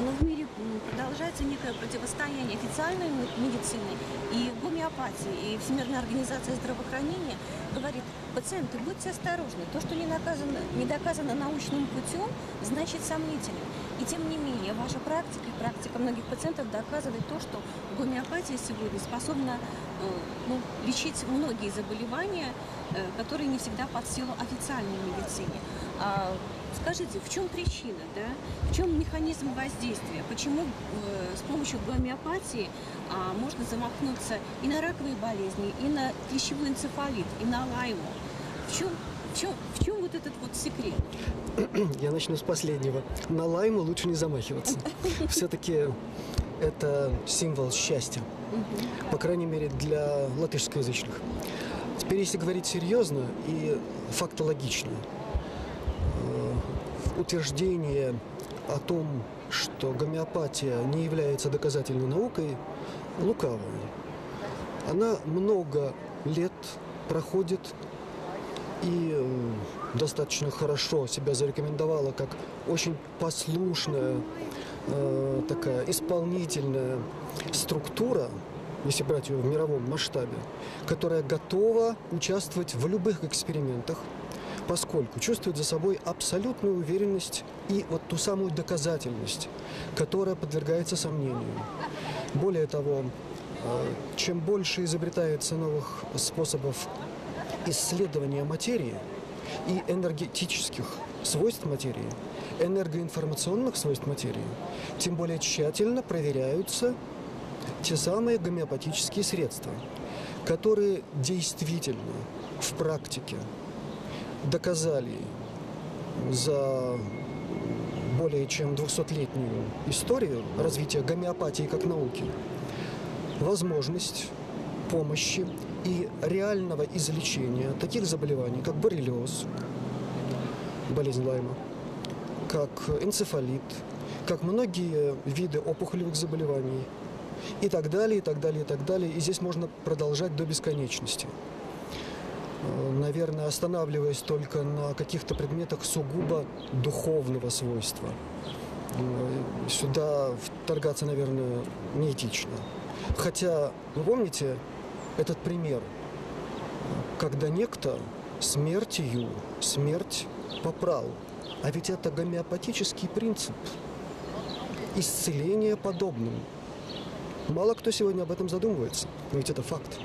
но в мире продолжается некое противостояние официальной медицины и гомеопатии. И Всемирная организация здравоохранения говорит, пациенты, будьте осторожны, то, что не, наказано, не доказано научным путем, значит сомнительно. И тем не менее, ваша практика и практика многих пациентов доказывает то, что гомеопатия сегодня способна э, ну, лечить многие заболевания, э, которые не всегда под силу официальной медицине. Скажите, в чем причина, да? В чем механизм воздействия? Почему э, с помощью гомеопатии а, можно замахнуться и на раковые болезни, и на клещевой энцефалит, и на лайму? В чем, в чем, в чем вот этот вот секрет? Я начну с последнего. На лайму лучше не замахиваться. Все-таки это символ счастья. По крайней мере, для латышскоязычных. Теперь, если говорить серьезно и фактологично, э, утверждение о том, что гомеопатия не является доказательной наукой, лукавое. Она много лет проходит и э, достаточно хорошо себя зарекомендовала как очень послушная, э, такая исполнительная структура, если брать ее в мировом масштабе, которая готова участвовать в любых экспериментах, поскольку чувствует за собой абсолютную уверенность и вот ту самую доказательность, которая подвергается сомнению. Более того, э, чем больше изобретается новых способов исследования материи и энергетических свойств материи, энергоинформационных свойств материи, тем более тщательно проверяются те самые гомеопатические средства, которые действительно в практике доказали за более чем 200-летнюю историю развития гомеопатии как науки возможность помощи и реального излечения таких заболеваний, как боррелиоз, болезнь Лайма, как энцефалит, как многие виды опухолевых заболеваний и так далее, и так далее, и так далее. И здесь можно продолжать до бесконечности. Э, Наверное, останавливаясь только на каких-то предметах сугубо духовного свойства. Э, Сюда вторгаться, наверное, неэтично. Хотя, вы помните этот пример, когда некто смертью смерть поправ. А ведь это гомеопатический принцип. Исцеление подобным. Мало кто сегодня об этом задумывается, но ведь это факт.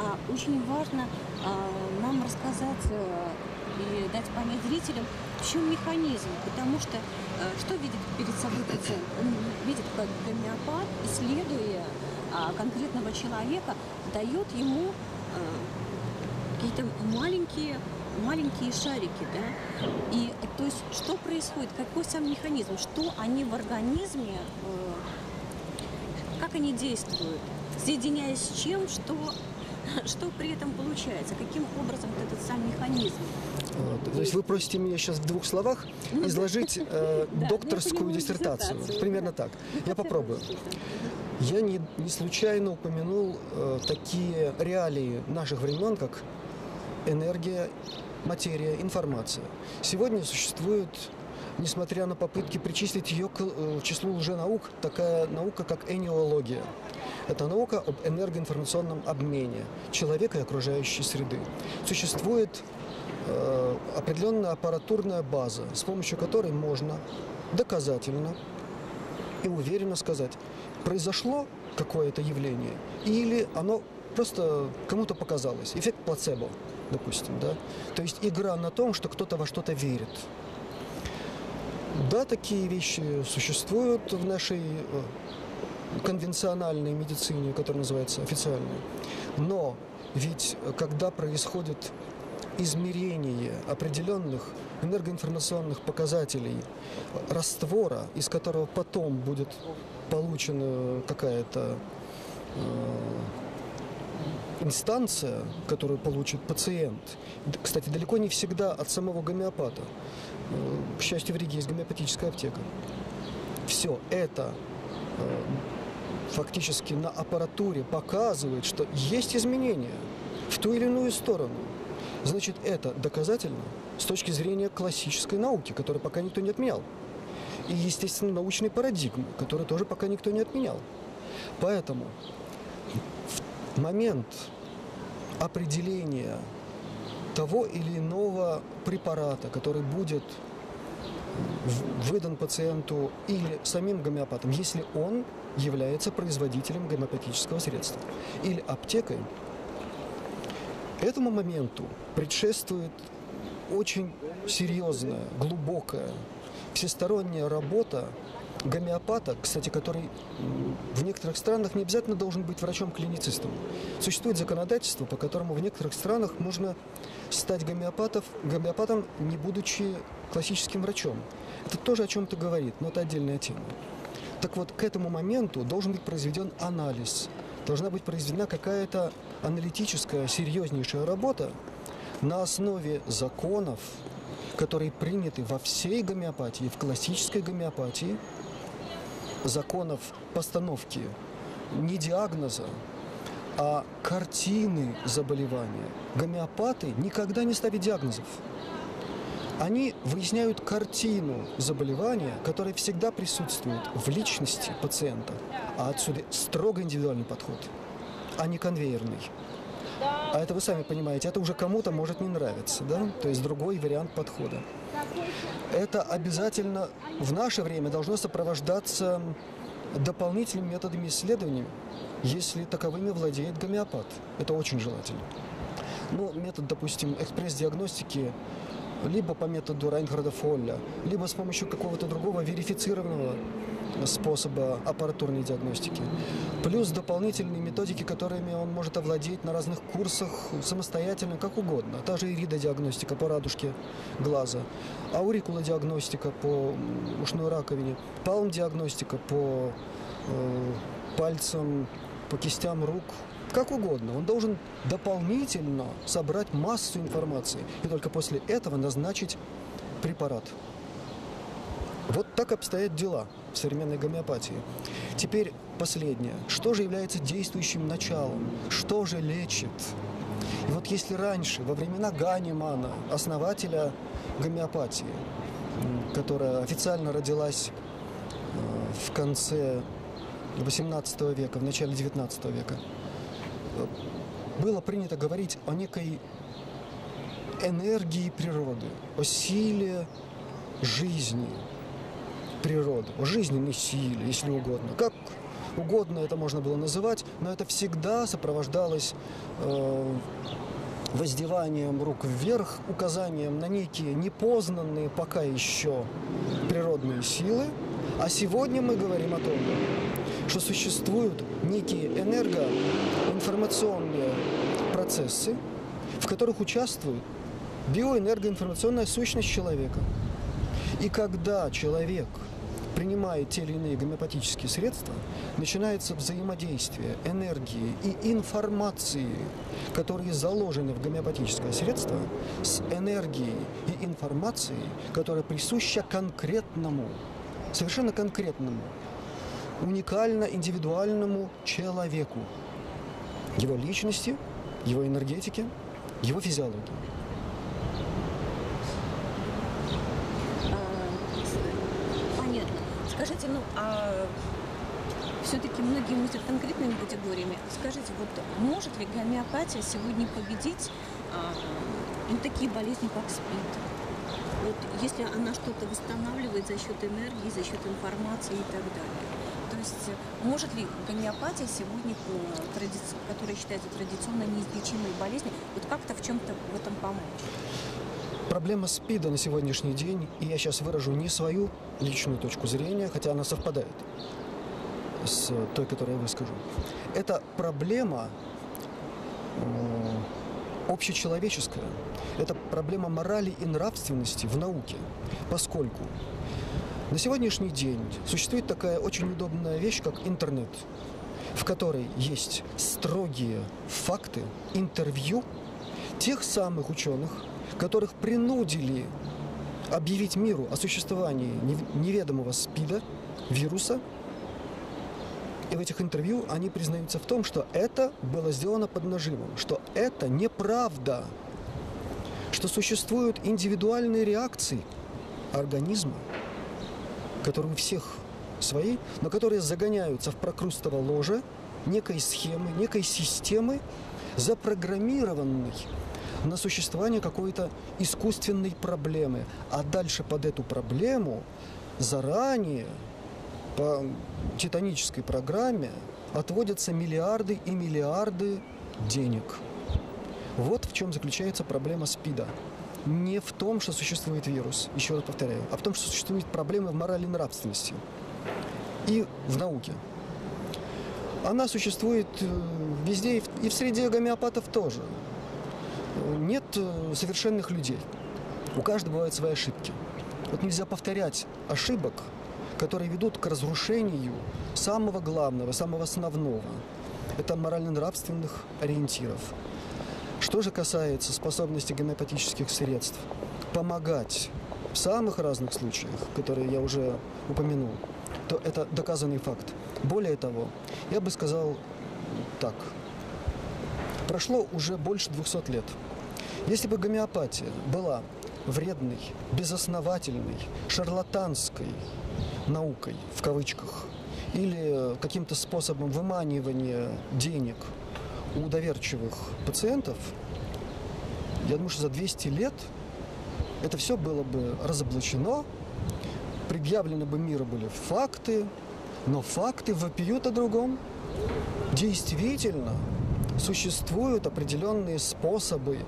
А очень важно а, нам рассказать э, и дать понять зрителям, в чем механизм. Потому что э, что видит перед собой пациент? Он видит, как гомеопат, исследуя а, конкретного человека, дает ему э, какие-то маленькие маленькие шарики, да, и то есть что происходит, какой сам механизм, что они в организме, как они действуют, соединяясь с чем, что, что при этом получается, каким образом вот этот сам механизм. Вот. То есть вы просите меня сейчас в двух словах изложить э, Да, докторскую диссертацию. Примерно так. Ну, Я попробую. Я не, не случайно упомянул э, такие реалии наших времен, как энергия, материя, информация. Сегодня существует, несмотря на попытки причислить ее к э, числу лженаук, такая наука, как энеология. Это наука об энергоинформационном обмене человека и окружающей среды. Существует э, определенная аппаратурная база, с помощью которой можно доказательно и уверенно сказать, произошло какое-то явление или оно просто кому-то показалось. Эффект плацебо, допустим, да. То есть игра на том, что кто-то во что-то верит. Да, такие вещи существуют в нашей э, конвенциональной медицине, которая называется официальной. Но ведь э, когда происходит измерение определенных энергоинформационных показателей раствора, из которого потом будет получена какая-то э, инстанция, которую получит пациент. Кстати, далеко не всегда от самого гомеопата. Э, К счастью, в Риге есть гомеопатическая аптека. Все это э, фактически на аппаратуре показывает, что есть изменения в ту или иную сторону. Значит, это доказательно с точки зрения классической науки, которую пока никто не отменял. и, естественно, научной парадигмы, которую тоже пока никто не отменял. Поэтому в момент определения того или иного препарата, который будет выдан пациенту или самим гомеопатом, если он является производителем гомеопатического средства или аптекой, этому моменту предшествует очень серьезная, глубокая, всесторонняя работа гомеопата, кстати, который в некоторых странах не обязательно должен быть врачом-клиницистом. Существует законодательство, по которому в некоторых странах можно стать гомеопатов, гомеопатом, не будучи классическим врачом. Это тоже о чем-то говорит, но это отдельная тема. Так вот, к этому моменту должен быть произведен анализ, должна быть произведена какая-то аналитическая, серьезнейшая работа на основе законов, которые приняты во всей гомеопатии, в классической гомеопатии, законов постановки не диагноза, а картины заболевания. Гомеопаты никогда не ставят диагнозов. Они выясняют картину заболевания, которая всегда присутствует в личности пациента, а отсюда строго индивидуальный подход, а не конвейерный. А это вы сами понимаете, это уже кому-то может не нравиться, да? То есть другой вариант подхода. Это обязательно в наше время должно сопровождаться дополнительными методами исследований, если таковыми владеет гомеопат. Это очень желательно. Ну, метод, допустим, экспресс-диагностики либо по методу Райнхарда Фолля, либо с помощью какого-то другого верифицированного способа аппаратурной диагностики. Плюс дополнительные методики, которыми он может овладеть на разных курсах самостоятельно, как угодно. Та же иридодиагностика по радужке глаза, аурикулодиагностика по ушной раковине, палм-диагностика по э, пальцам, по кистям рук, как угодно. Он должен дополнительно собрать массу информации и только после этого назначить препарат. Вот так обстоят дела в современной гомеопатии. Теперь последнее. Что же является действующим началом? Что же лечит? И вот если раньше, во времена Ганимана, основателя гомеопатии, которая официально родилась э, в конце XVIII века, в начале XIX века, было принято говорить о некой энергии природы, о силе жизни природы, о жизненной силе, если угодно. Как угодно это можно было называть, но это всегда сопровождалось э, воздеванием рук вверх, указанием на некие непознанные пока еще природные силы. А сегодня мы говорим о том, что существуют некие энергоинформационные процессы, в которых участвует биоэнергоинформационная сущность человека. И когда человек принимает те или иные гомеопатические средства, начинается взаимодействие энергии и информации, которые заложены в гомеопатическое средство, с энергией и информацией, которая присуща конкретному, совершенно конкретному уникально индивидуальному человеку, его личности, его энергетике, его физиологии. А, понятно. Скажите, ну, а все-таки многие мыслят конкретными категориями. Скажите, вот может ли гомеопатия сегодня победить а, ну, такие болезни, как СПИД? Вот если она что-то восстанавливает за счет энергии, за счет информации и так далее. Есть может ли гомеопатия сегодня, э, которая считается традиционно неизлечимой болезнью, вот как-то в чем-то в этом помочь? Проблема СПИДа на сегодняшний день, и я сейчас выражу не свою личную точку зрения, хотя она совпадает с той, которую я выскажу. Это проблема э, общечеловеческая. Это проблема морали и нравственности в науке, поскольку на сегодняшний день существует такая очень удобная вещь, как интернет, в которой есть строгие факты, интервью тех самых ученых, которых принудили объявить миру о существовании неведомого СПИДа, вируса. И в этих интервью они признаются в том, что это было сделано под нажимом, что это неправда, что существуют индивидуальные реакции организма которые у всех свои, но которые загоняются в прокрустово ложе некой схемы, некой системы, запрограммированной на существование какой-то искусственной проблемы. А дальше под эту проблему заранее по титанической программе отводятся миллиарды и миллиарды денег. Вот в чем заключается проблема СПИДа. Не в том, что существует вирус, еще раз повторяю, а в том, что существует проблема в морали и нравственности и в науке. Она существует э, везде и в среде гомеопатов тоже. Нет э, совершенных людей. У каждого бывают свои ошибки. Вот нельзя повторять ошибок, которые ведут к разрушению самого главного, самого основного. Это морально-нравственных ориентиров. Что же касается способности гомеопатических средств помогать в самых разных случаях, которые я уже упомянул, то это доказанный факт. Более того, я бы сказал так. Прошло уже больше 200 лет. Если бы гомеопатия была вредной, безосновательной, шарлатанской наукой, в кавычках, или каким-то способом выманивания денег у доверчивых пациентов, я думаю, что за 200 лет это все было бы разоблачено, предъявлены бы миру были факты, но факты вопиют о другом. Действительно, существуют определенные способы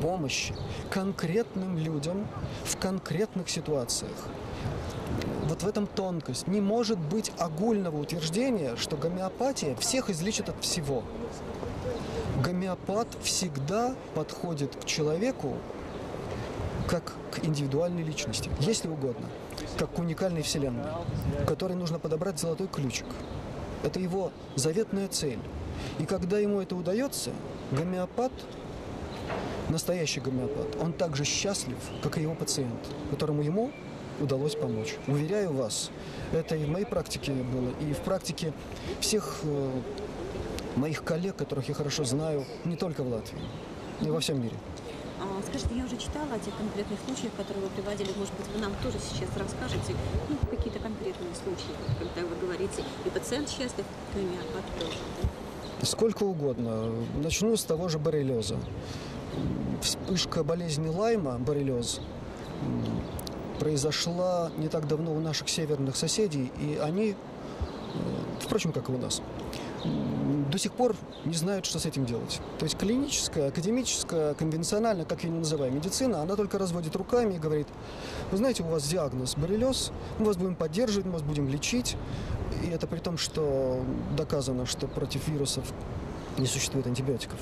помощи конкретным людям в конкретных ситуациях. Вот в этом тонкость. Не может быть огульного утверждения, что гомеопатия всех излечит от всего. Гомеопат всегда подходит к человеку как к индивидуальной личности, если угодно, как к уникальной вселенной, которой нужно подобрать золотой ключик. Это его заветная цель. И когда ему это удается, гомеопат, настоящий гомеопат, он так же счастлив, как и его пациент, которому ему удалось помочь. Уверяю вас, это и в моей практике было, и в практике всех э, моих коллег, которых я хорошо знаю, не только в Латвии, но и во всем мире. А, Скажите, я уже читала о тех конкретных случаях, которые вы приводили. Может быть, вы нам тоже сейчас расскажете ну, какие-то конкретные случаи, когда вы говорите, и пациент счастлив, и гомеопат тоже. да? Сколько угодно. Начну с того же боррелиоза. Вспышка болезни Лайма, боррелиоз, произошла не так давно у наших северных соседей, и они, э, впрочем, как и у нас, до сих пор не знают, что с этим делать. То есть клиническая, академическая, конвенциональная, как ее не называем, медицина, она только разводит руками и говорит, вы знаете, у вас диагноз боррелиоз, мы вас будем поддерживать, мы вас будем лечить. И это при том, что доказано, что против вирусов не существует антибиотиков.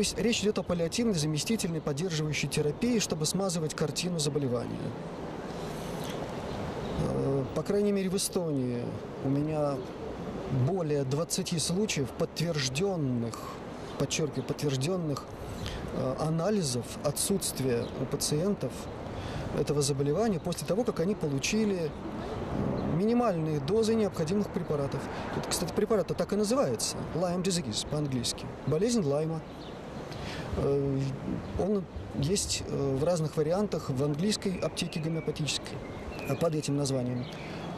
То есть речь идет о паллиативной, заместительной, поддерживающей терапии, чтобы смазывать картину заболевания. Э, По крайней мере, в Эстонии у меня более 20 случаев подтвержденных, подчеркиваю, подтвержденных э, анализов отсутствия у пациентов этого заболевания после того, как они получили минимальные дозы необходимых препаратов. Это, кстати, препарат так и называется. Lyme disease по-английски. Болезнь Лайма. Э, Он есть э, в разных вариантах в английской аптеке гомеопатической э, под этим названием.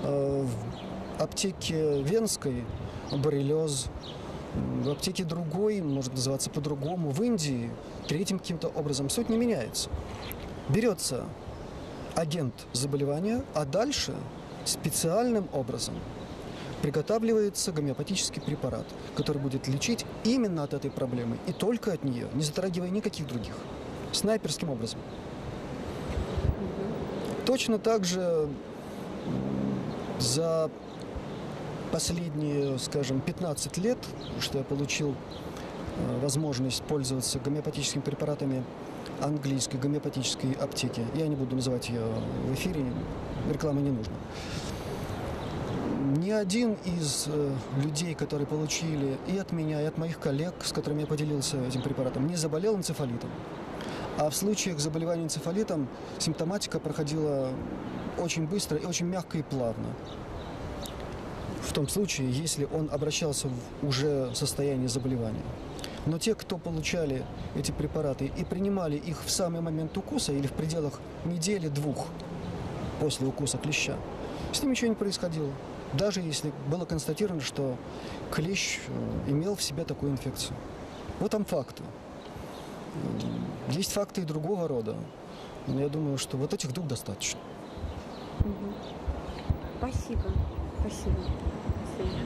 В аптеке венской боррелиоз, в аптеке другой, может называться по-другому, в Индии третьим каким-то образом. Суть не меняется. Берется агент заболевания, а дальше специальным образом приготавливается гомеопатический препарат, который будет лечить именно от этой проблемы и только от нее, не затрагивая никаких других. Снайперским образом. Точно так же за последние, скажем, 15 лет, что я получил э, возможность пользоваться гомеопатическими препаратами английской гомеопатической аптеки. Я не буду называть ее в эфире, рекламы не нужно. Ни один из э, людей, которые получили и от меня, и от моих коллег, с которыми я поделился этим препаратом, не заболел энцефалитом. А в случаях заболевания энцефалитом симптоматика проходила очень быстро и очень мягко и плавно. В том случае, если он обращался в уже состояние заболевания. Но те, кто получали эти препараты и принимали их в самый момент укуса или в пределах недели-двух после укуса клеща, с ним ничего не происходило. Даже если было констатировано, что клещ э, имел в себе такую инфекцию. Вот там факты. М, Есть факты и другого рода. Но я думаю, что вот этих двух достаточно. Мгм. Спасибо. Спасибо. Спасибо.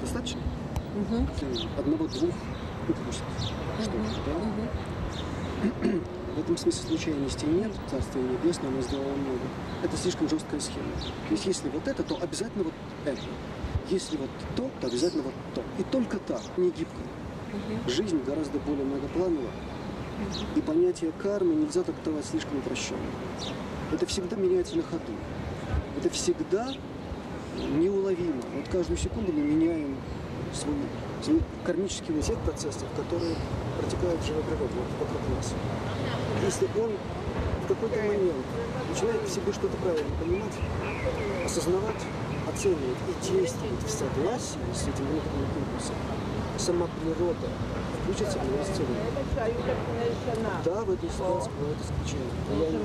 Достаточно? Мгм. Одного-двух укусов. Что ж, да? Мгм. В этом смысле случайностей нет, Царствие Небесное, оно сделало много. Это слишком жесткая схема. То есть если вот это, то обязательно вот это. Если вот то, то обязательно вот то. И только так, не гибко. Жизнь гораздо более многопланова, и понятие кармы нельзя трактовать слишком упрощенно. Это всегда меняется на ходу. Это всегда неуловимо. Вот каждую секунду мы меняем свой, свой кармический тех процессов, которые протекают в живой природе вот вокруг нас. Если он в какой-то момент начинает в себе что-то правильно понимать, осознавать, оценивать и действовать в согласии с этим внутренним импульсом, сама природа включится в его исцеление. Да, в этой ситуации бывают исключения. Я